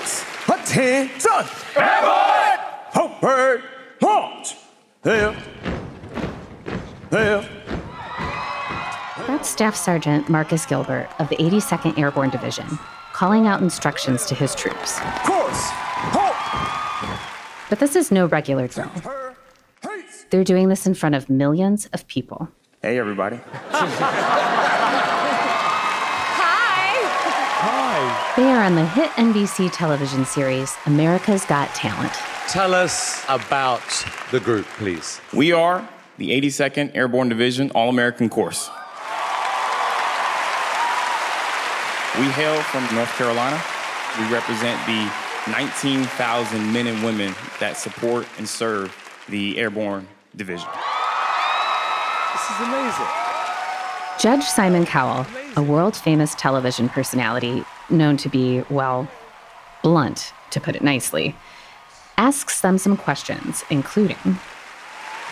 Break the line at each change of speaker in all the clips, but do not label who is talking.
Lights, attention! Airborne! Homeward, launch! There. There.
That's Staff Sergeant Marcus Gilbert of the 82nd Airborne Division, calling out instructions to his troops.
Course, halt!
But this is no regular drill. They're doing this in front of millions of people.
Hey, everybody.
They are on the hit NBC television series America's Got Talent.
Tell us about the group, please.
We are the 82nd Airborne Division All American Chorus. We hail from North Carolina. We represent the 19,000 men and women that support and serve the Airborne Division.
This is amazing.
Judge Simon Cowell, a world famous television personality known to be, well, blunt, to put it nicely, asks them some questions, including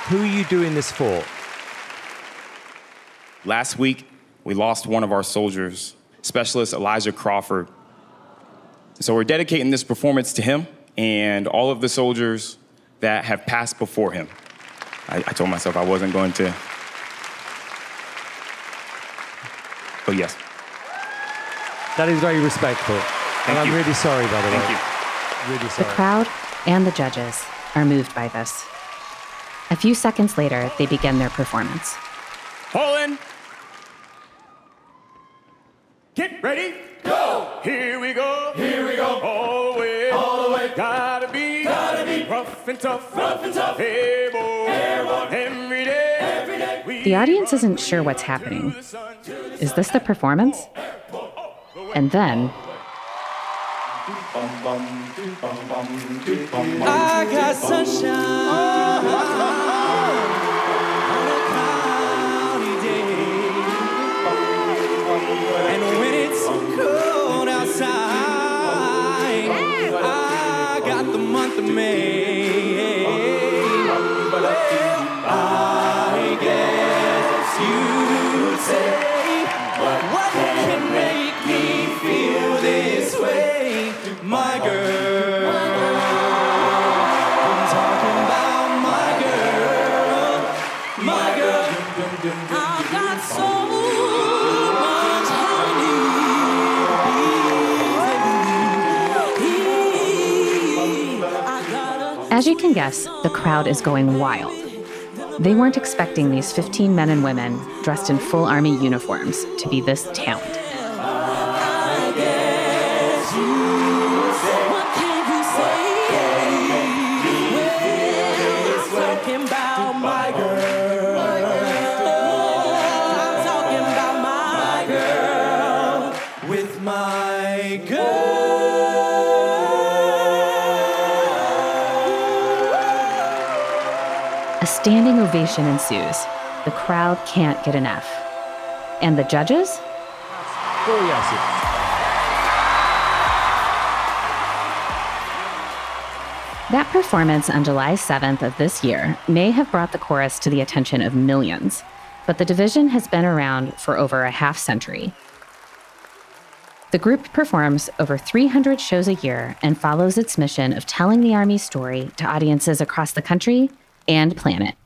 Who are you doing this for?
Last week, we lost one of our soldiers, Specialist Elijah Crawford. So we're dedicating this performance to him and all of the soldiers that have passed before him. I, I told myself I wasn't going to. But yes,
That is very respectful. and
Thank
I'm really sorry, by the
thank
way.
you.
Really
the crowd and the judges are moved by this. A few seconds later, they begin their performance.
Pulling. Get ready. Go. Here we go. Here we go. All the way. All the way. Gotta be. Gotta be. Rough and tough. Rough and tough. Airborne. Airborne. Every day. Every day. We
The audience isn't sure what's happening. Is this the performance? And then,
I got sunshine on a cloudy day. And when it's cold outside, I got the month of May.
As you can guess, the crowd is going wild. They weren't expecting these 15 men and women dressed in full army uniforms to be this talented. Ovation ensues. The crowd can't get enough. And the judges? That performance on July 7th of this year may have brought the chorus to the attention of millions, but the division has been around for over a half century. The group performs over 300 shows a year and follows its mission of telling the Army's story to audiences across the country and planet.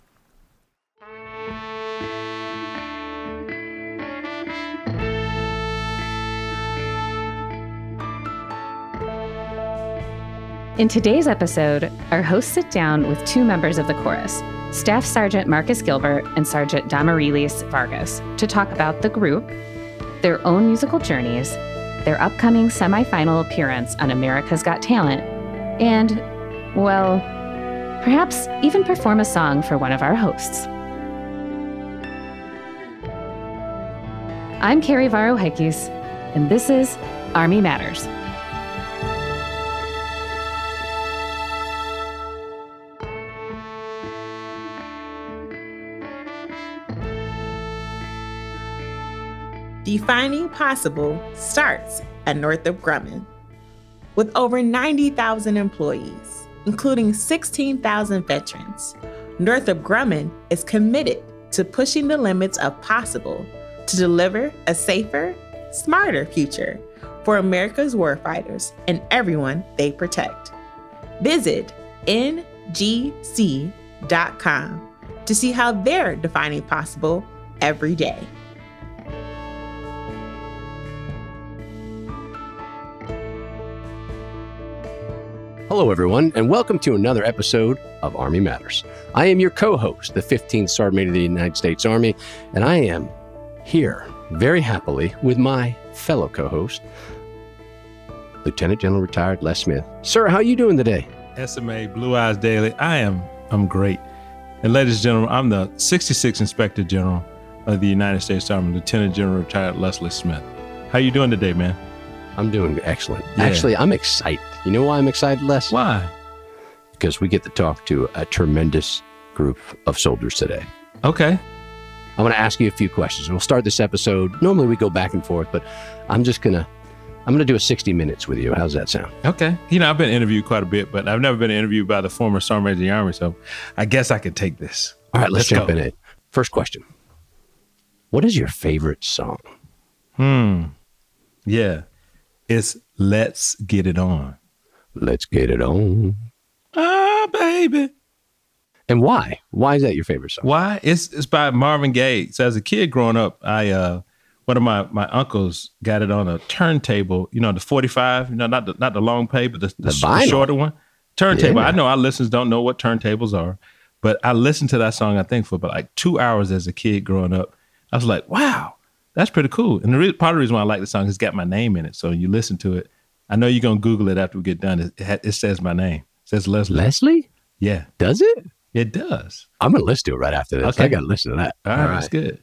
In today's episode, our hosts sit down with two members of the chorus, Staff Sergeant Marcus Gilbert and Sergeant Damarielis Vargas, to talk about the group, their own musical journeys, their upcoming semifinal appearance on America's Got Talent, and, well, perhaps even perform a song for one of our hosts. I'm Carrie Varro and this is Army Matters.
Defining Possible starts at Northrop Grumman. With over 90,000 employees, including 16,000 veterans, Northrop Grumman is committed to pushing the limits of possible to deliver a safer, smarter future for America's warfighters and everyone they protect. Visit ngc.com to see how they're defining possible every day.
Hello, everyone, and welcome to another episode of Army Matters. I am your co host, the 15th Sergeant Major of the United States Army, and I am here very happily with my fellow co host, Lieutenant General Retired Les Smith. Sir, how are you doing today?
SMA Blue Eyes Dailey. I am I'm great. And ladies and gentlemen, I'm the 66th Inspector General of the United States Army, Lieutenant General Retired Leslie Smith. How you doing today, man?
I'm doing excellent.
Yeah.
Actually, I'm excited. You know why I'm excited, Les?
Why?
Because we get to talk to a tremendous group of soldiers today.
Okay.
I want to ask you a few questions. We'll start this episode. Normally we go back and forth, but I'm just gonna I'm gonna do a 60 minutes with you. How's that sound?
Okay. You know, I've been interviewed quite a bit, but I've never been interviewed by the former Sergeant Major of the Army, so I guess I could take this.
All right, let's,
Let's
jump
go.
in it. First question. What is your favorite song?
Hmm. Yeah. It's Let's Get It On.
Let's get it on.
Ah, baby.
And why? Why is that your favorite song?
Why? It's it's by Marvin Gaye. So as a kid growing up, I uh one of my my uncles got it on a turntable, you know, the 45, you know, not the not the long pay, but the, the,
The
shorter one. Turntable.
Yeah.
I know our listeners don't know what turntables are, but I listened to that song I think for about like 2 hours as a kid growing up. I was like, "Wow, that's pretty cool." And the re- part of the reason why I like the song is it's got my name in it. So you listen to it. I know you're going to Google it after we get done. It, it, ha- it says my name. It says Leslie.
Leslie?
yeah,
Does it?
it does.
I'm gonna listen to it right after this.
Okay.
I gotta listen to that.
All right, that's good.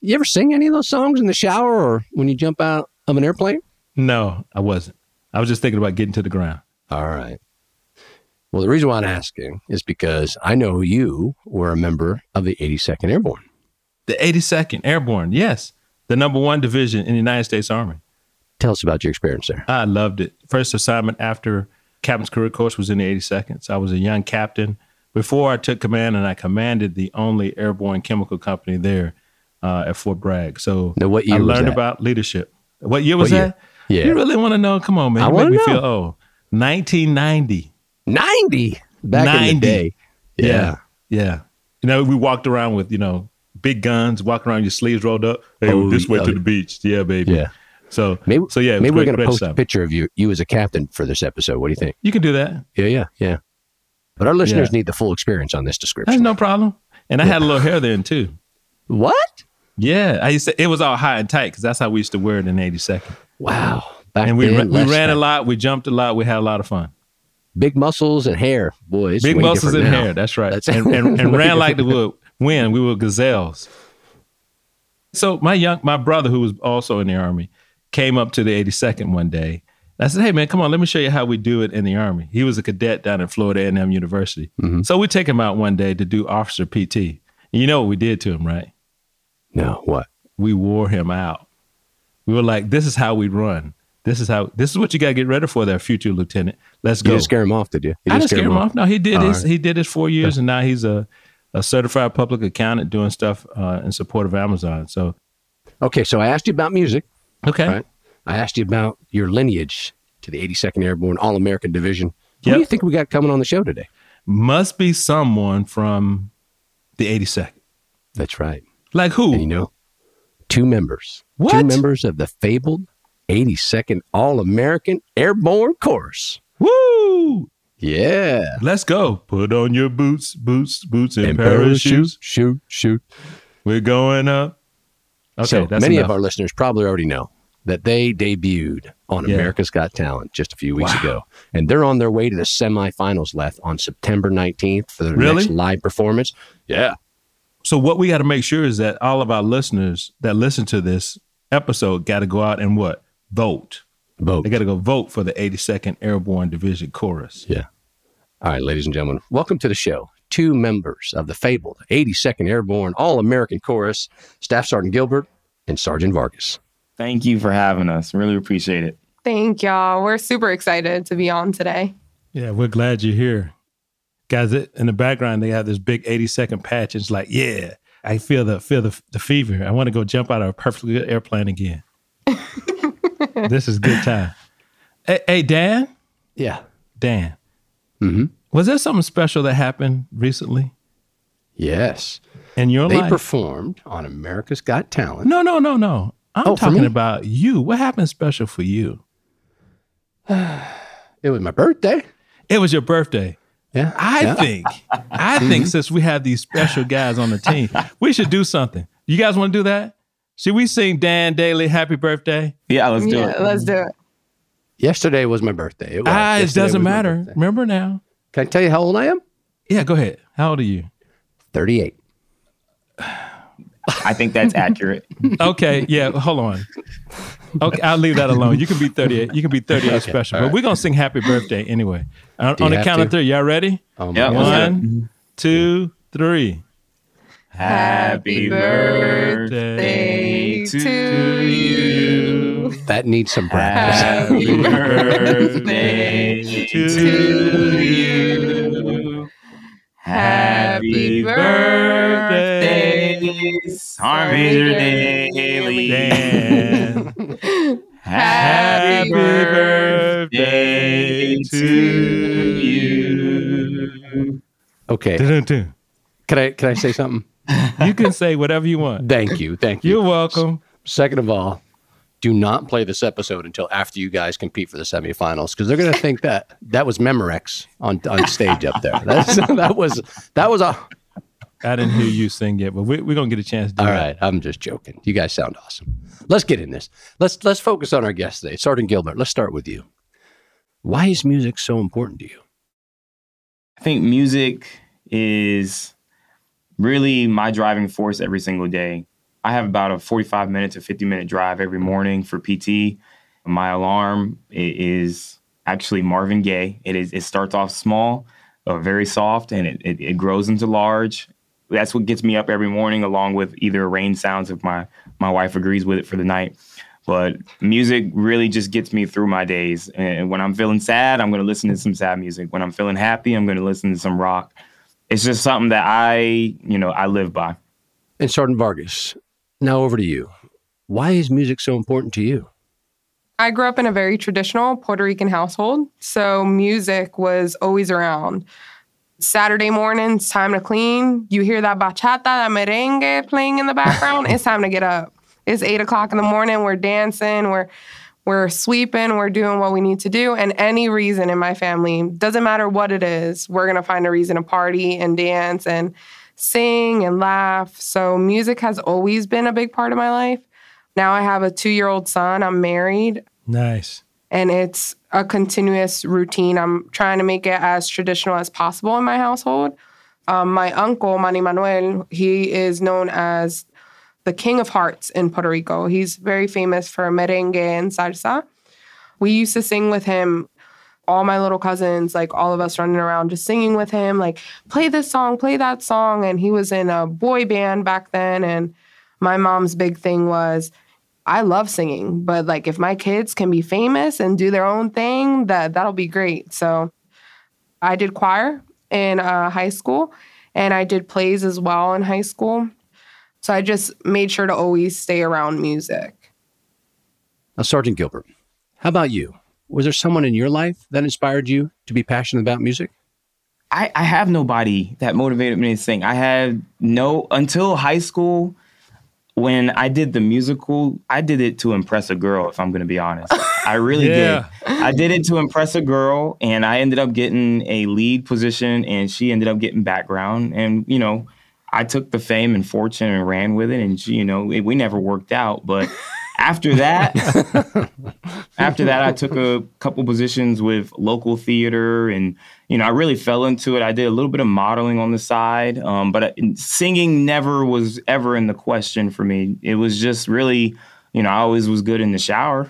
You ever sing any of those songs in the shower or when you jump out of an airplane?
No, I wasn't. I was just thinking about getting to the ground.
All right. Well, the reason why I'm asking is because I know you were a member of the 82nd Airborne.
The 82nd Airborne, yes, the number one division in the United States Army.
Tell us about your experience there.
I loved it. First assignment after captain's career course was in the 82nd. So I was a young captain before I took command, and I commanded the only airborne chemical company there uh, at Fort Bragg. So
Now, what year
I learned about leadership. What year was
What year?
that?
Yeah.
You really want to know? Come on, man.
I
You make me
know.
feel old. 1990.
90 back in
90.
the day.
Yeah. Yeah. You know, we walked around with, you know, big guns, walking around your sleeves rolled up. Hey,
Oh,
this way
oh,
to the beach. Yeah, baby.
Yeah.
So,
Maybe,
so yeah,
maybe we're going to
great
post a picture of you, you as a captain for this episode. What do you think?
You can do that.
Yeah, yeah, yeah. But our listeners
Yeah.
need the full experience on this
That's
description.
no problem. And I had a little hair then too.
What?
Yeah, I used to. It was all high and tight because that's how we used to wear it in '82nd.
Wow. Back
And we
then,
ra- we ran a lot, we jumped a lot, we had a lot of fun.
Big muscles and hair. boys.
Big muscles and
now.
hair. That's right.
That's-
and and, and ran like the wood wind. We were gazelles. So my young my brother, who was also in the army, came up to the 82nd one day. I said, "Hey man, come on, let me show you how we do it in the army." He was a cadet down at Florida A&M University.
Mm-hmm.
So we take him out one day to do officer PT. You know what we did to him, right?
No, what?
we wore him out. We were like, this is how we run. This is how. This is what you got to get ready for, there, future lieutenant. Let's
You
go.
didn't scare him off, did you? You
I didn't scare him off. No, he did
All
his.
right.
He did his four years, and now he's a, a certified public accountant doing stuff uh, in support of Amazon. So
Okay, so I asked you about music.
okay,
Right. I asked you about your lineage to the 82nd Airborne All American Division. Who
Yep.
do you think we got coming on the show today?
must be someone from the 82nd.
That's right.
Like who?
And you know, two members.
What?
Two members of the fabled 82nd All American Airborne Chorus.
Woo!
Yeah.
Let's go. Put on your boots, boots, boots, and,
And
parachutes.
Shoot, shoot.
We're going up. Okay,
so
that's
many
enough.
of our listeners probably already know that they debuted on
Yeah.
America's Got Talent just a few weeks
Wow.
ago. And they're on their way to the semifinals left on September 19th for their
Really?
next live performance. Yeah.
So what we got to make sure is that all of our listeners that listen to this episode got to go out and what vote.
Vote.
They got to go vote for the 82nd Airborne Division Chorus.
Yeah. All right, ladies and gentlemen, welcome to the show. Two members of the fabled 82nd Airborne All American Chorus, Staff Sergeant Gilbert and Sergeant Vargas.
Thank you for having us. Really appreciate it.
Thank y'all. We're super excited to be on today.
Yeah, we're glad you're here, guys. In the background, they have this big 82nd patch. It's like, yeah, I feel the feel the, the fever. I want to go jump out of a perfectly good airplane again. this is good time. Hey, hey, Dan.
Yeah.
Dan.
Mhm.
Was there something special that happened recently
Yes.
in your
They
life?
performed on America's Got Talent.
no, no, no, no. I'm
Oh,
talking about you. What happened special for you?
It was my birthday.
It was your birthday.
Yeah.
I
Yeah.
think, I think since we have these special guys on the team, we should do something. You guys want to do that? Should we sing Dan Dailey happy birthday?
Yeah, let's do
yeah,
it.
let's do it.
Yesterday was my birthday. It was.
Ah, it doesn't
was
matter. Remember now?
Can I tell you how old I am?
Yeah, go ahead. How old are you?
38.
I think that's accurate.
Okay, yeah, hold on. Okay, I'll leave that alone. You can be 38. You can be 38
Okay,
special.
all
But we're going to sing happy birthday anyway. On,
Do
on the
have
count of three. Y'all ready?
Oh my
Yep.
God.
let's do it.
One, two, three.
Happy birthday to you.
That needs some practice.
Happy birthday to you. Happy birthday, Sarmazer Dailey.
Dan.
Happy birthday to you.
Okay.
Dun-dun-dun.
Can I can I say something?
You can say whatever you want.
Thank you. Thank you.
You're welcome.
Second of all, do not play this episode until after you guys compete for the semifinals because they're going to think that that was Memorex on, on stage up there. That's, that was that was a.
I didn't hear you sing yet, but we, we're going to get a chance to do
All
that.
I'm just joking. You guys sound awesome. Let's get in this. Let's let's focus on our guest today, Sergeant Gilbert. Let's start with you. Why is music so important to you?
I think music is really my driving force every single day. I have about a 45 minute to 50 minute drive every morning for PT. My alarm is actually Marvin Gaye. It is. It starts off small, uh, very soft, and it, it, it grows into large. That's what gets me up every morning, along with either rain sounds if my my wife agrees with it for the night. But music really just gets me through my days. And when I'm feeling sad, I'm going to listen to some sad music. When I'm feeling happy, I'm going to listen to some rock. It's just something that I, you know, I live by.
And Sergeant Vargas, now over to you. Why is music so important to you?
I grew up in a very traditional Puerto Rican household, so music was always around. Saturday mornings, time to clean. You hear that bachata, that merengue playing in the background. it's time to get up. It's eight o'clock in the morning. We're dancing. We're we're sweeping. We're doing what we need to do. And any reason in my family doesn't matter what it is. We're gonna find a reason to party and dance and sing and laugh. So music has always been a big part of my life. Now I have a two year old son. I'm married
Nice.
and it's a continuous routine. I'm trying to make it as traditional as possible in my household. Um, my uncle, Manny Manuel, he is known as the King of Hearts in Puerto Rico. He's very famous for merengue and salsa. We used to sing with him. All my little cousins, like all of us running around just singing with him, like, play this song, play that song. And he was in a boy band back then. And my mom's big thing was, I love singing, but like if my kids can be famous and do their own thing, that that'll be great. So I did choir in uh, high school and I did plays as well in high school. So I just made sure to always stay around music.
Now, Sergeant Gilbert, how about you? Was there someone in your life that inspired you to be passionate about music?
I, I have nobody that motivated me to sing. I had no until high school when I did the musical, I did it to impress a girl, if I'm gonna be honest. I really
Yeah.
did. I did it to impress a girl and I ended up getting a lead position and she ended up getting background. And, you know, I took the fame and fortune and ran with it and you know, it, we never worked out. But after that, after that, I took a couple positions with local theater, and you know, I really fell into it. I did a little bit of modeling on the side, um, but I, singing never was ever in the question for me. It was just really, you know, I always was good in the shower.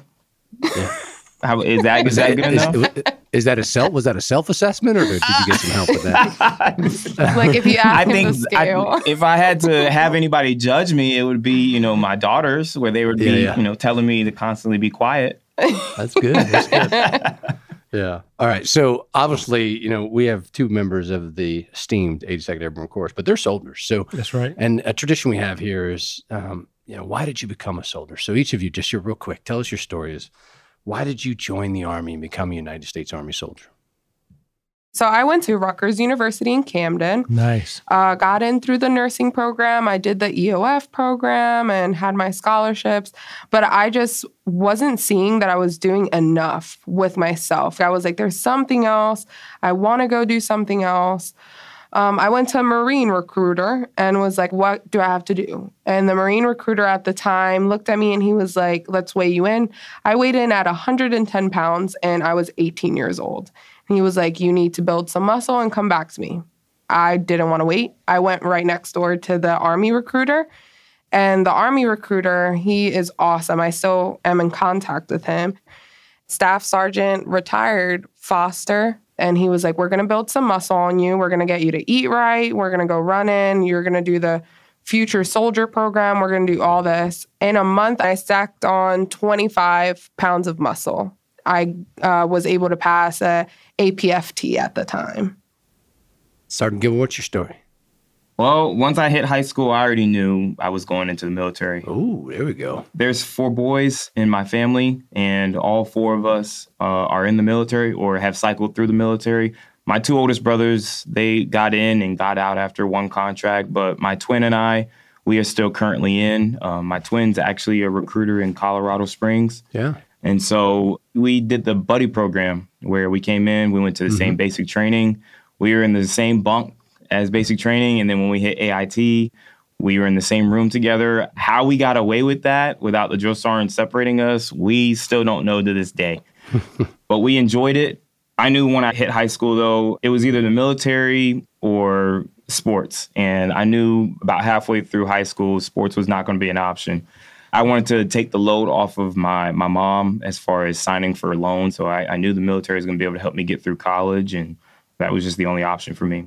How, is that is that good enough?
Is that a self? Was that a self assessment, or did you get some help with that?
Like if you ask
I
him
think
the scale.
I, if I had to have anybody judge me, it would be you know my daughters, where they would be
Yeah, yeah.
you know telling me to constantly be quiet.
That's good. That's good. yeah. All right. So obviously, you know, we have two members of the esteemed 82nd Airborne Chorus, but they're soldiers. So
That's right.
And a tradition we have here is um, you know, why did you become a soldier? So each of you, just your real quick, tell us your stories. Why did you join the Army and become a United States Army soldier?
So I went to Rutgers University in Camden.
Nice.
Uh, got in through the nursing program. I did the EOF program and had my scholarships, but I just wasn't seeing that I was doing enough with myself. I was like, there's something else. I want to go do something else. Um, I went to a Marine recruiter and was like, what do I have to do? And the Marine recruiter at the time looked at me and he was like, let's weigh you in. I weighed in at 110 pounds and I was 18 years old. And He was like, You need to build some muscle and come back to me. I didn't want to wait. I went right next door to the Army recruiter. And the Army recruiter, he is awesome. I still am in contact with him. Staff Sergeant retired Foster, and he was like, We're going to build some muscle on you. We're going to get you to eat right. We're going to go running. You're going to do the future soldier program. We're going to do all this. In a month, I stacked on 25 pounds of muscle. I uh, was able to pass a APFT at the time.
Sergeant Gilbert, what's your story?
Well, once I hit high school, I already knew I was going into the military.
Oh, there we go.
There's four boys in my family, and all four of us uh, are in the military or have cycled through the military. My two oldest brothers, they got in and got out after one contract, but my twin and I, we are still currently in. Um, my twin's actually a recruiter in Colorado Springs.
Yeah.
And so we did the buddy program where we came in, we went to the mm-hmm. same basic training. We were in the same bunk as basic training. And then when we hit AIT, we were in the same room together. How we got away with that without the drill sergeant separating us, we still don't know to this day. but we enjoyed it. I knew when I hit high school, though, it was either the military or sports. And I knew about halfway through high school, sports was not going to be an option. I wanted to take the load off of my my mom as far as signing for a loan. So I, I knew the military was going to be able to help me get through college, and that was just the only option for me.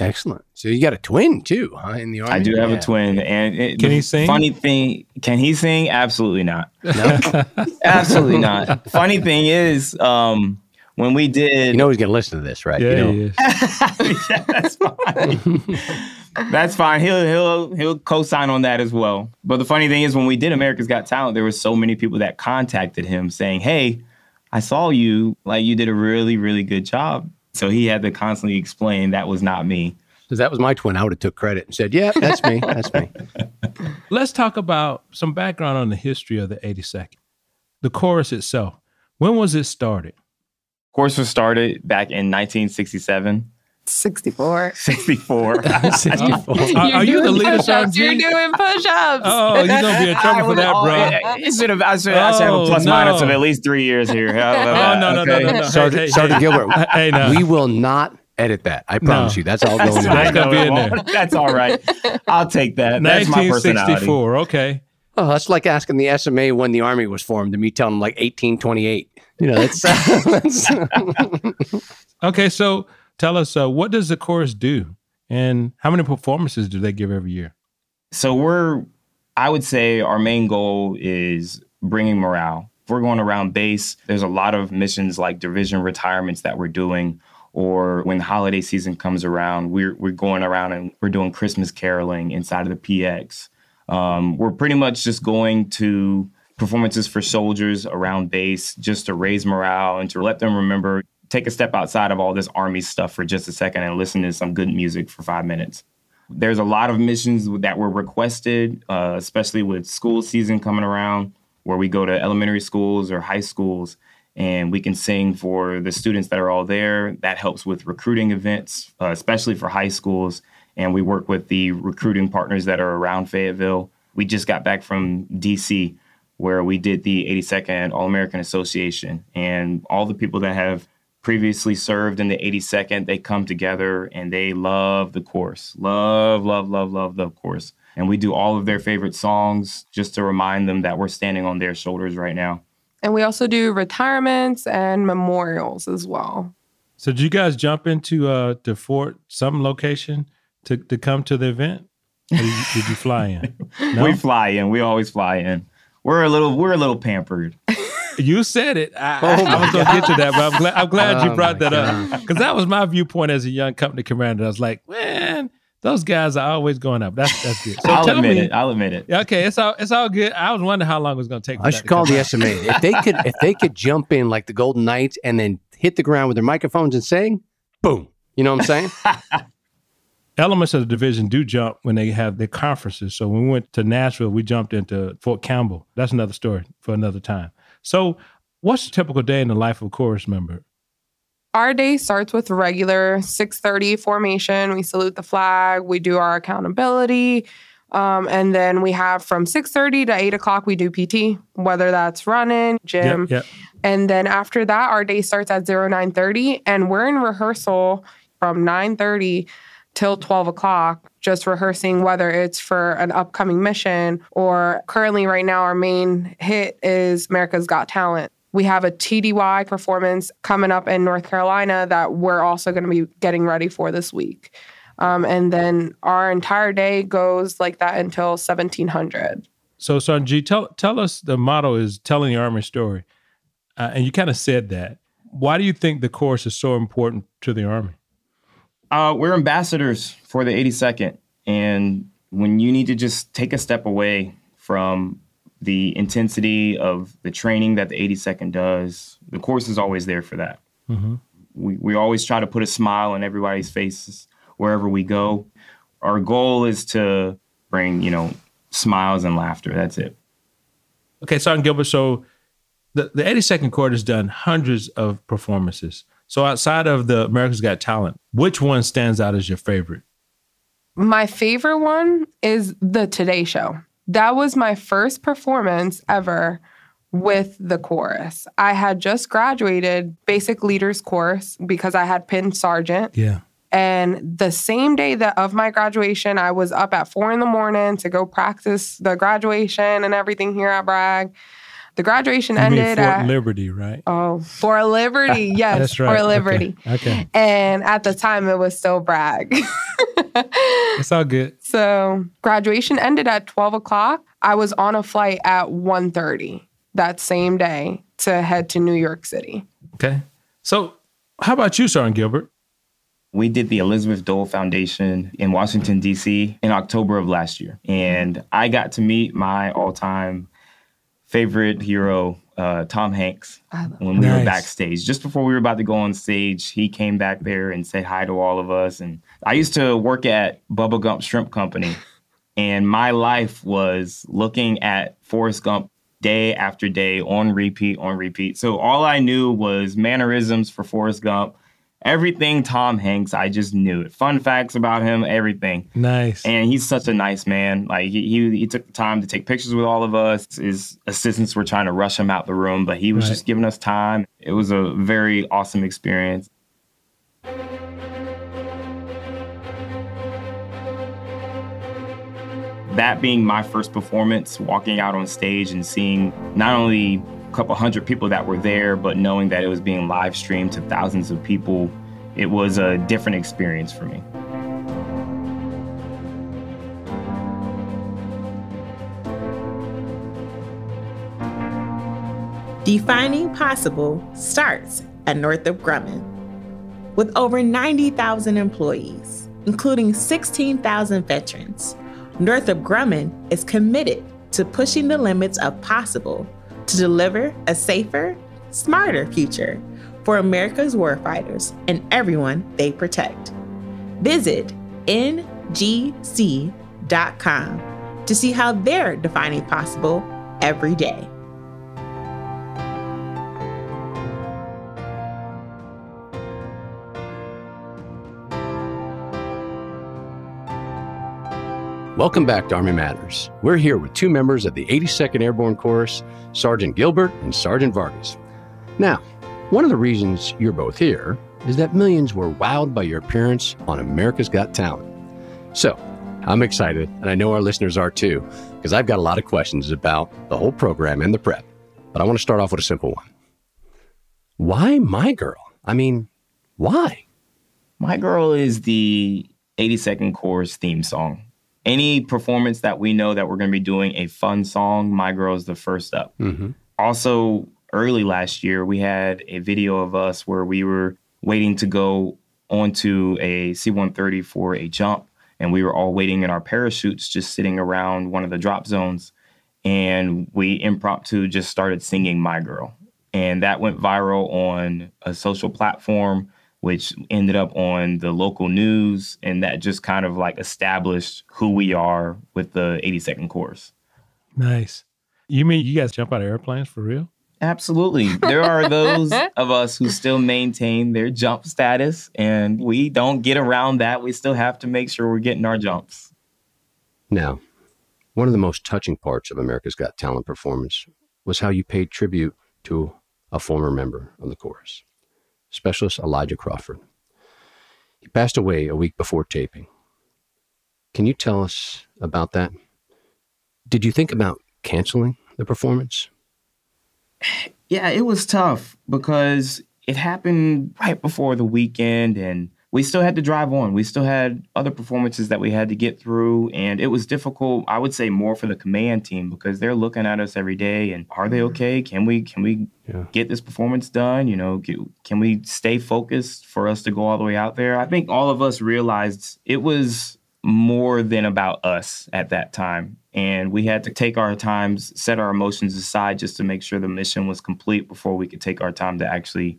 Excellent. So you got a twin too, huh? In the army,
I do have yeah. a twin, and it,
can he sing?
Funny thing, can he sing? Absolutely not. No, absolutely not. Funny thing is, um, when we did,
you know he's going to listen to this, right?
Yeah,
you know?
yeah that's fine. That's fine. He'll he'll he'll co-sign on that as well. But the funny thing is, when we did America's Got Talent, there were so many people that contacted him saying, "Hey, I saw you. Like you did a really really good job." So he had to constantly explain that was not me.
Because that was my twin. I would have took credit and said, "Yeah, that's me. That's me."
Let's talk about some background on the history of the 82nd. The chorus itself. When was it started?
Chorus was started back in 1967.
64.
64.
64.
Are, are you the leader, Sergeant?
You're doing push-ups.
Oh, you're gonna be in trouble for that, bro.
I should have. I oh, should, I should have a plus
no.
minus of at least three years here.
Oh no, no, no, no, no,
Sergeant,
Hey, hey,
Sergeant
hey.
Gilbert,
Hey, no.
we will not edit that. I promise you. That's all going
That's
there.
gonna be in there.
That's all right. I'll take that. That's my personality.
1964. Okay.
Oh, that's like asking the SMA when the army was formed and me telling them like 1828. You know, that's, that's
Okay. So tell us, uh, what does the chorus do, and how many performances do they give every year?
So we're, I would say, our main goal is bringing morale. If we're going around base, there's a lot of missions like division retirements that we're doing, or when holiday season comes around, we're we're going around and we're doing Christmas caroling inside of the PX. Um, we're pretty much just going to performances for soldiers around base just to raise morale and to let them remember take a step outside of all this army stuff for just a second and listen to some good music for five minutes. There's a lot of missions that were requested, uh, especially with school season coming around, where we go to elementary schools or high schools and we can sing for the students that are all there. That helps with recruiting events, uh, especially for high schools. And we work with the recruiting partners that are around Fayetteville. We just got back from DC, where we did the 82nd All American Association. And all the people that have previously served in the 82nd, they come together and they love the course. Love, love, love, love the course. And we do all of their favorite songs just to remind them that we're standing on their shoulders right now.
And we also do retirements and memorials as well.
So did you guys jump into uh to Fort some location to to come to the event? Or did, you, did you fly in? No?
We fly in. We always fly in. We're a little we're a little pampered.
You said it. I, oh, I, I was going to get to that, but I'm glad, I'm glad
Oh,
you brought
my
that up because that was my viewpoint as a young company commander. I was like, man, Those guys are always going up. That's that's good. So
I'll
tell
admit
me,
it. I'll admit it.
Okay, it's all it's all good. I was wondering how long it was going to take. for
I should call
come
the
out.
SMA. If they could, if they could jump in like the Golden Knights and then hit the ground with their microphones and sing, boom. You know what I'm saying?
Elements of the division do jump when they have their conferences. So when we went to Nashville, we jumped into Fort Campbell. That's another story for another time. So, what's a typical day in the life of a chorus member?
Our day starts with regular 6:30 formation. We salute the flag. We do our accountability. Um, and then we have from 6:30 to 8 o'clock we do PT, whether that's running, gym.
Yep, yep.
And then after that, our day starts at 0930 and we're in rehearsal from 930 till 12 o'clock, just rehearsing whether it's for an upcoming mission or currently right now our main hit is America's Got Talent. We have a TDY performance coming up in North Carolina that we're also going to be getting ready for this week. Um, and then our entire day goes like that until 1700.
So, Sanji, tell tell us the motto is telling the army story, uh, and you kind of said that. Why do you think the course is so important to the army?
Uh, we're ambassadors for the 82nd. And when you need to just take a step away from the intensity of the training that the 82nd does, the course is always there for that. We, we always try to put a smile on everybody's faces wherever we go. Our goal is to bring, you know, smiles and laughter. That's it.
Okay, Sergeant Gilbert. So, the the 82nd Chorus has done hundreds of performances. So, outside of the America's Got Talent, which one stands out as your favorite?
My favorite one is the Today Show. That was my first performance ever with the chorus. I had just graduated basic leaders course because I had pinned sergeant.
Yeah.
And the same day that of my graduation, I was up at four in the morning to go practice the graduation and everything here at Bragg. The graduation
You mean
ended
Fort
at
Liberty, right?
oh Fort Liberty, yes,
That's right.
Fort Liberty.
Okay. okay.
And at the time, it was still Bragg.
It's all good.
So graduation ended at 12 o'clock. I was on a flight at 1.30 that same day to head to New York City.
Okay. So, how about you, Sergeant Gilbert?
We did the Elizabeth Dole Foundation in Washington, D.C. in October of last year. And I got to meet my all time favorite hero, uh, Tom Hanks, when we were backstage. Just before we were about to go on stage, he came back there and said hi to all of us. And I used to work at Bubba Gump Shrimp Company. And my life was looking at Forrest Gump day after day on repeat, on repeat. So all I knew was mannerisms for Forrest Gump. Everything Tom Hanks, I just knew it. Fun facts about him, everything.
Nice.
And he's such a nice man. Like he, he, he took the time to take pictures with all of us. His assistants were trying to rush him out the room, but he was
Right.
just giving us time. It was a very awesome experience. That being my first performance, walking out on stage and seeing not only couple hundred people that were there, but knowing that it was being live streamed to thousands of people, it was a different experience for me.
Defining possible starts at Northrop Grumman. With over 90,000 employees, including 16,000 veterans, Northrop Grumman is committed to pushing the limits of possible to deliver a safer, smarter future for America's warfighters and everyone they protect. Visit ngc.com to see how they're defining possible every day.
Welcome back to Army Matters. We're here with two members of the 82nd Airborne Chorus, Sergeant Gilbert and Sergeant Vargas. Now, one of the reasons you're both here is that millions were wowed by your appearance on America's Got Talent. So, I'm excited, and I know our listeners are too, because I've got a lot of questions about the whole program and the prep. But I want to start off with a simple one. Why my girl? I mean, why?
My Girl is the 80 Second Corps theme song. Any performance that we know that we're going to be doing a fun song, My Girl is the first up.
Mm-hmm.
Also, early last year, we had a video of us where we were waiting to go onto a C 130 for a jump. and we were all waiting in our parachutes, just sitting around one of the drop zones. And we impromptu just started singing My Girl. And that went viral on a social platform, which ended up on the local news. And that just kind of like established who we are with the 82nd Chorus.
Nice. You mean you guys jump out of airplanes for real?
Absolutely. There are those of us who still maintain their jump status, and we don't get around that. We still have to make sure we're getting our jumps.
Now, one of the most touching parts of America's Got Talent performance was how you paid tribute to a former member of the chorus, specialist Elijah Crawford. He passed away a week before taping. Can you tell us about that? Did you think about canceling the performance?
Yeah, it was tough because it happened right before the weekend and we still had to drive on. We still had other performances that we had to get through. And it was difficult, I would say more for the command team because they're looking at us every day and are they mm-hmm. okay? Can we can we
Yeah.
get this performance done? You know, can, can we stay focused for us to go all the way out there? I think all of us realized it was more than about us at that time. And we had to take our times, set our emotions aside just to make sure the mission was complete before we could take our time to actually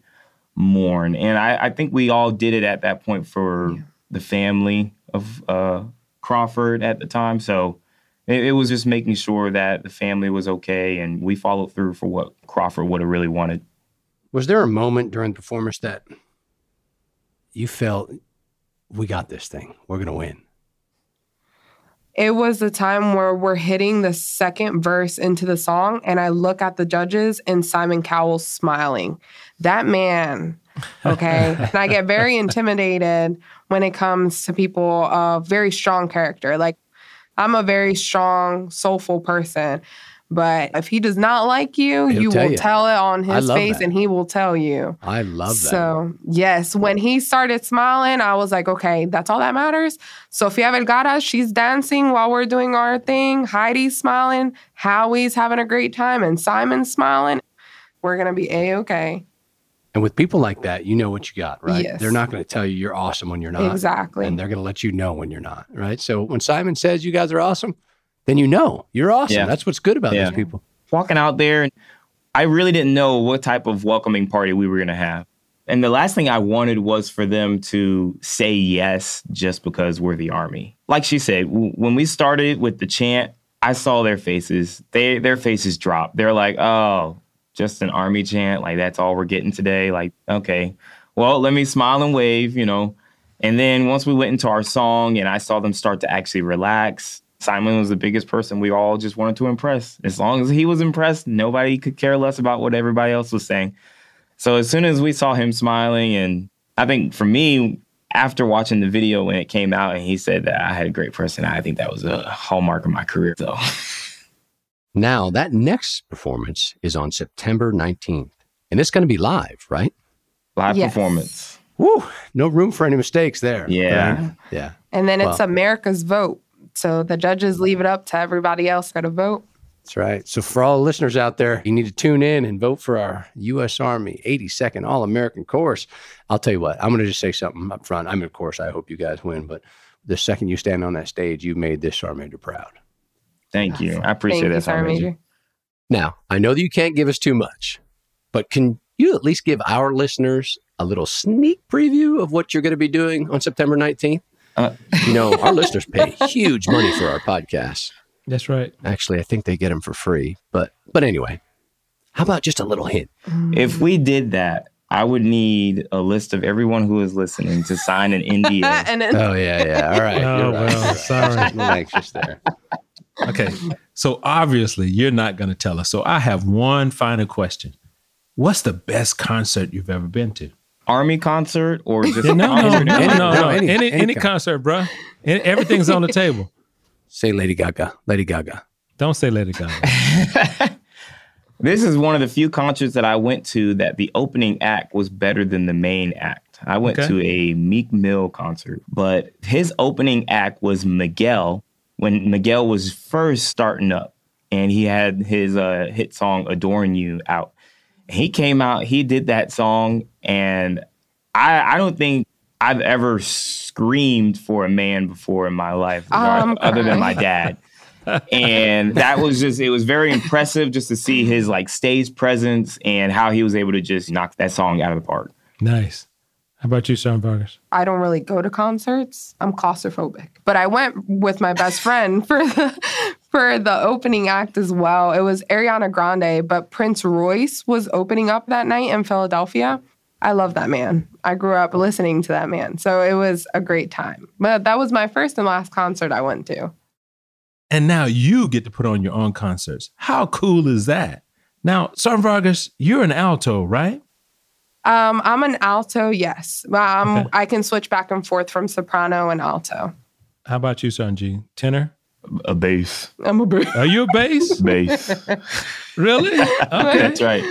mourn. And I, I think we all did it at that point for the family of uh, Crawford at the time. So it, it was just making sure that the family was okay and we followed through for what Crawford would have really wanted.
Was there a moment during the performance that you felt we got this thing? We're going to win.
It was the time where we're hitting the second verse into the song, and I look at the judges and Simon Cowell's smiling. That man, okay? and I get very intimidated when it comes to people of very strong character. Like, I'm a very strong, soulful person. But if he does not like you,
He'll
you
tell
will
you.
tell it on his face
that.
and he will tell you.
I love that.
So, yes, when he started smiling, I was like, okay, that's all that matters. Sofia Vergara, she's dancing while we're doing our thing. Heidi's smiling. Howie's having a great time. And Simon's smiling. We're going to be A OK.
And with people like that, you know what you got, right?
Yes.
They're not going to tell you you're awesome when you're not.
Exactly.
And they're going to let you know when you're not, right? So when Simon says you guys are awesome, then you know you're awesome.
Yeah.
That's what's good about
Yeah.
those people.
walking out there I really didn't know what type of welcoming party we were going to have. And the last thing I wanted was for them to say yes just because we're the army. Like she said, w- when we started with the chant, I saw their faces. They their faces dropped. They're like, "Oh, just an army chant. Like that's all we're getting today." Like, okay. Well, let me smile and wave, you know. And then once we went into our song and I saw them start to actually relax, Simon was the biggest person we all just wanted to impress. As long as he was impressed, nobody could care less about what everybody else was saying. So as soon as we saw him smiling, and I think for me, after watching the video when it came out and he said that I had a great personality, I think that was a hallmark of my career. So
Now, that next performance is on September 19th, and it's going to be live, right?
live
Yes.
performance.
Woo! No room for any mistakes there.
Yeah.
right? Yeah.
And then it's
Well-
America's vote. So the judges leave it up to everybody else to vote.
That's right. So, for all the listeners out there, you need to tune in and vote for our U.S. Army 82nd All American Chorus. I'll tell you what, I'm going to just say something up front. I mean, of course, I hope you guys win, but the second you stand on that stage, you made this Sergeant Major proud.
Thank you. I appreciate
Thank
that, Sergeant
Sergeant
Major.
Major.
Now, I know that you can't give us too much, but can you at least give our listeners a little sneak preview of what you're going to be doing on September 19th?
Uh,
You know, our listeners pay huge money for our podcasts.
That's right.
Actually, I think they get them for free. But but anyway, how about just a little hint?
if we did that, I would need a list of everyone who is listening to sign an NDA.
and then
Oh yeah, yeah. All right.
Oh,
right.
well, sorry.
I'm anxious there.
Okay. So obviously you're not going to tell us. So I have one final question. What's the best concert you've ever been to?
Army concert or just
Yeah, no, no,
concert?
no, no,
Any-
no,
no,
Any,
any-
any,
any
concert, bro. Everything's on the table.
Say Lady Gaga. Lady Gaga.
Don't say Lady Gaga.
This is one of the few concerts that I went to that the opening act was better than the main act. I went
Okay.
to a Meek Mill concert, but his opening act was Miguel when Miguel was first starting up and he had his uh, hit song Adorn You out. He came out, he did that song, and I, I don't think I've ever
screamed for a man before in my life,
Um,
other than my dad. and that was just it was very impressive just to see his like stage presence and how he was able to just knock that song out of the park.
Nice. How about you, Sergeant Vargas?
I don't really go to concerts. I'm claustrophobic. But I went with my best friend for the for the opening act as well. It was Ariana Grande, but Prince Royce was opening up that night in Philadelphia. I love that man. I grew up listening to that man. So it was a great time. But that was my first and last concert I went to.
And now you get to put on your own concerts. How cool is that? Now, Sergeant Vargas, you're an alto, right?
Um, I'm an alto, yes. Um,
Okay.
I can switch back and forth from soprano and alto.
How about you, G? Tenor?
A bass.
I'm a br-
Are you a bass?
Bass.
really? Okay.
That's right.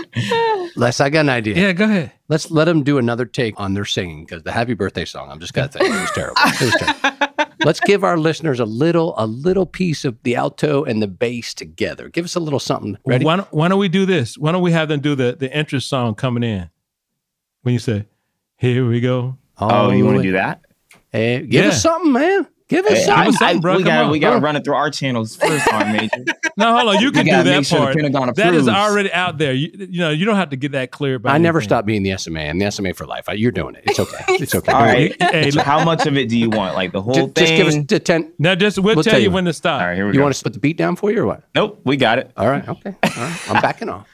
Les, I got an idea.
Yeah, go ahead.
Let's let them do another take on their singing because the happy birthday song, I'm just gonna think it was terrible. It was terrible. Let's give our listeners a little, a little piece of the alto and the bass together. Give us a little something. Ready?
Why don't, why don't we do this? Why don't we have them do the, the interest song coming in? When you say, here we go.
Oh, oh you want to do that?
Hey, give
Yeah.
us something, man. Give us
Hey,
something.
Us
I-
bro.
we
Come
got we got to run it through our channels first, on Major.
No, hold on. You can do that
make sure the
part.
Pentagon
that is already out there. You, you know, you don't have to get that clear. About
I never
anything.
stopped being the SMA and the SMA for life. I- You're doing it. It's okay. It's okay.
All right.
Hey,
So how much of it do you want? Like the whole
Just,
thing?
just give us the ten.
Now, just we'll,
We'll
tell,
tell
you
you.
when to stop.
All right, here we
You
go.
want us to put the beat down for you or what?
Nope, we got it.
All right. Okay. All right. I'm backing off.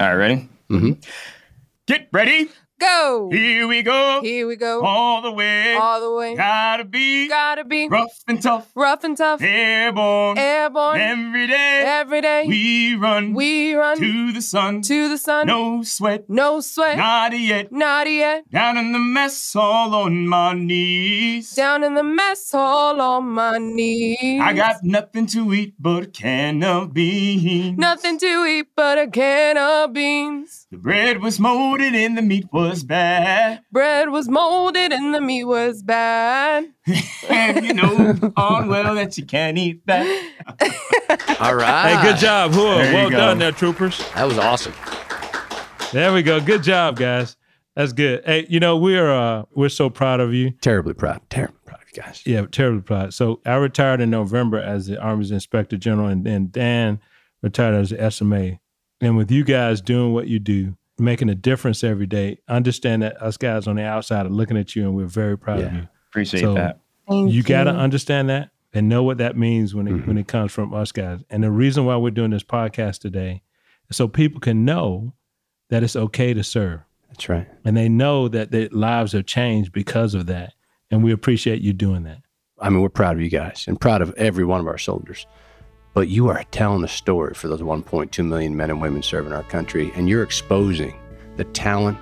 All right, ready? Mm-hmm.
Get ready.
Go.
Here we go.
Here we go.
All the way.
All the way.
Gotta be
Gotta be
rough and tough.
rough and tough.
Airborne.
Airborne.
Every day.
Every day.
We run
we run
to the sun.
to the sun.
No sweat.
No sweat.
Not yet.
Not yet.
Down in the mess, all on my knees.
Down in the mess hall on my knees.
I got nothing to eat but a can of beans.
nothing to eat but a can of beans.
The bread was molded and the meat was bad.
Bread was molded and the meat was bad.
and you know on well that you can't eat that.
All right.
Hey, good job. Whoa,
There
well
go.
done there, troopers.
That was awesome.
There we go. Good job, guys. That's good. Hey, you know we're uh we're so proud of you.
Terribly proud. Terribly proud of you guys.
Yeah, terribly proud. So I retired in November as the Army's Inspector General, and then Dan retired as the SMA. And with you guys doing what you do, making a difference every day, understand that us guys on the outside are looking at you, and we're very proud of you.
Appreciate
So,
that.
Thank
you got to understand that and know what that means when it mm-hmm. when it comes from us guys. And the reason why we're doing this podcast today is so people can know that it's okay to serve,
That's right.
and they know that their lives have changed because of that. And we appreciate you doing that.
I mean, we're proud of you guys and proud of every one of our soldiers. But you are telling a story for those 1.2 million men and women serving our country, and you're exposing the talent,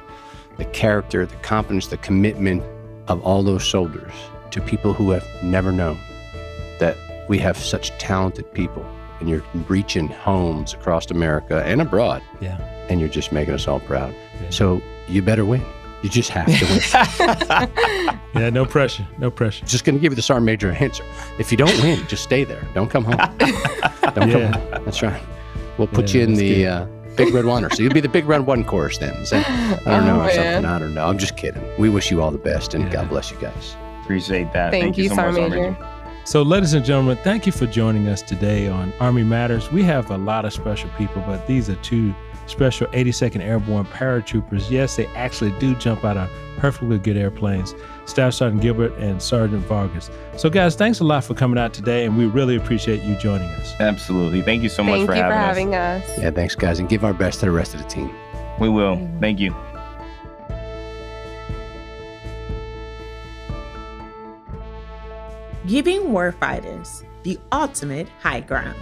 the character, the competence, the commitment of all those soldiers to people who have never known that we have such talented people. And you're reaching homes across America and abroad,
Yeah.
and you're just making us all proud.
Yeah.
So you better win. You just have to win.
Yeah, no pressure. No pressure.
just going to give you the sergeant major answer. If you don't win, just stay there. Don't come home. Don't
Yeah.
come home. That's right. We'll put
Yeah,
you in the uh, big red one. So you'll be the big red one chorus then. Is that, I don't
Oh,
know or something. I don't know. I'm just kidding. We wish you all the best and
Yeah.
God bless you guys.
Appreciate that.
Thank, you,
so much,
Sergeant
Sergeant
Major.
So, ladies and gentlemen, thank you for joining us today on Army Matters. We have a lot of special people, but these are two special 82nd Airborne paratroopers. Yes, they actually do jump out of perfectly good airplanes. Staff Sergeant Gilbert and Sergeant Vargas. So, guys, thanks a lot for coming out today, and we really appreciate you joining us.
Absolutely. Thank you so much
Thank
for
you for
having,
having us.
Yeah, thanks, guys. And give our best to the rest of the team.
We will. Thank you.
Giving warfighters the ultimate high ground.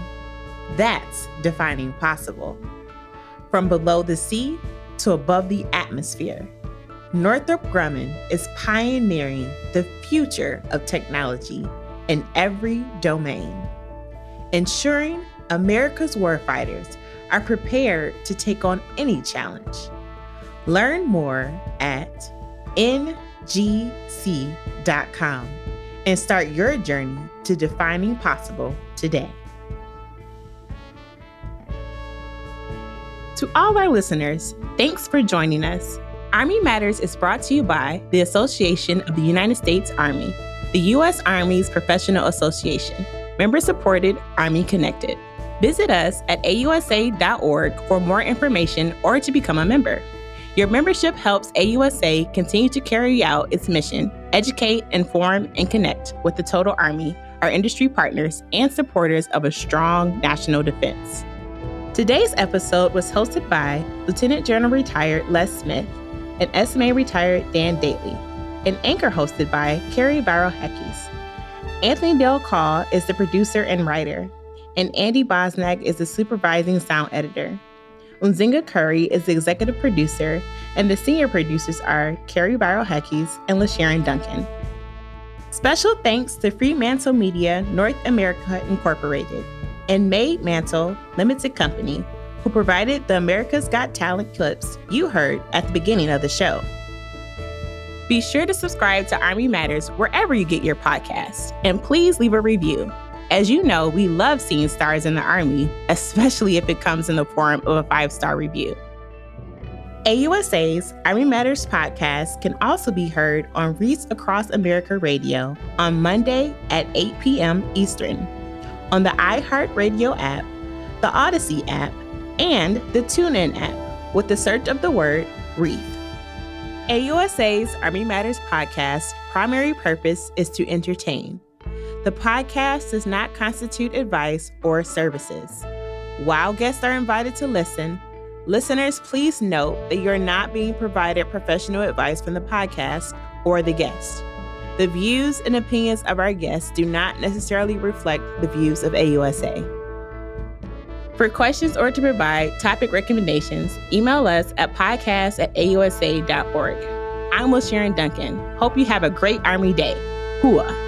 That's defining possible. From below the sea to above the atmosphere, Northrop Grumman is pioneering the future of technology in every domain, ensuring America's warfighters are prepared to take on any challenge. Learn more at ngc.com and start your journey to defining possible today. To all our listeners, thanks for joining us. Army Matters is brought to you by the Association of the United States Army, the U.S. Army's professional association, member supported, Army connected. Visit us at ausa.org for more information or to become a member. Your membership helps AUSA continue to carry out its mission, educate, inform, and connect with the total Army, our industry partners, and supporters of a strong national defense. Today's episode was hosted by Lieutenant General retired Les Smith and SMA retired Dan Dailey, and anchor hosted by Carrie Barrow Heckes. Anthony Dale Call is the producer and writer, and Andy Bosnack is the supervising sound editor. Unzinga Curry is the executive producer, and the senior producers are Carrie Barrow Heckes and LaSharon Duncan. Special thanks to Fremantle Media North America Incorporated and Maidmetal Limited Company, who provided the America's Got Talent clips you heard at the beginning of the show. Be sure to subscribe to Army Matters wherever you get your podcasts, and please leave a review. As you know, we love seeing stars in the Army, especially if it comes in the form of a five star review. AUSA's Army Matters podcast can also be heard on Wreaths Across America Radio on Monday at 8 p.m. Eastern, on the iHeartRadio app, the Odyssey app, and the TuneIn app with the search of the word Wreath. AUSA's Army Matters podcast primary purpose is to entertain. The podcast does not constitute advice or services. While guests are invited to listen, listeners please note that you're not being provided professional advice from the podcast or the guest. The views and opinions of our guests do not necessarily reflect the views of AUSA. For questions or to provide topic recommendations, email us at podcast at ausa.org. I'm LaSharon Duncan. Hope you have a great Army Day. Hooah.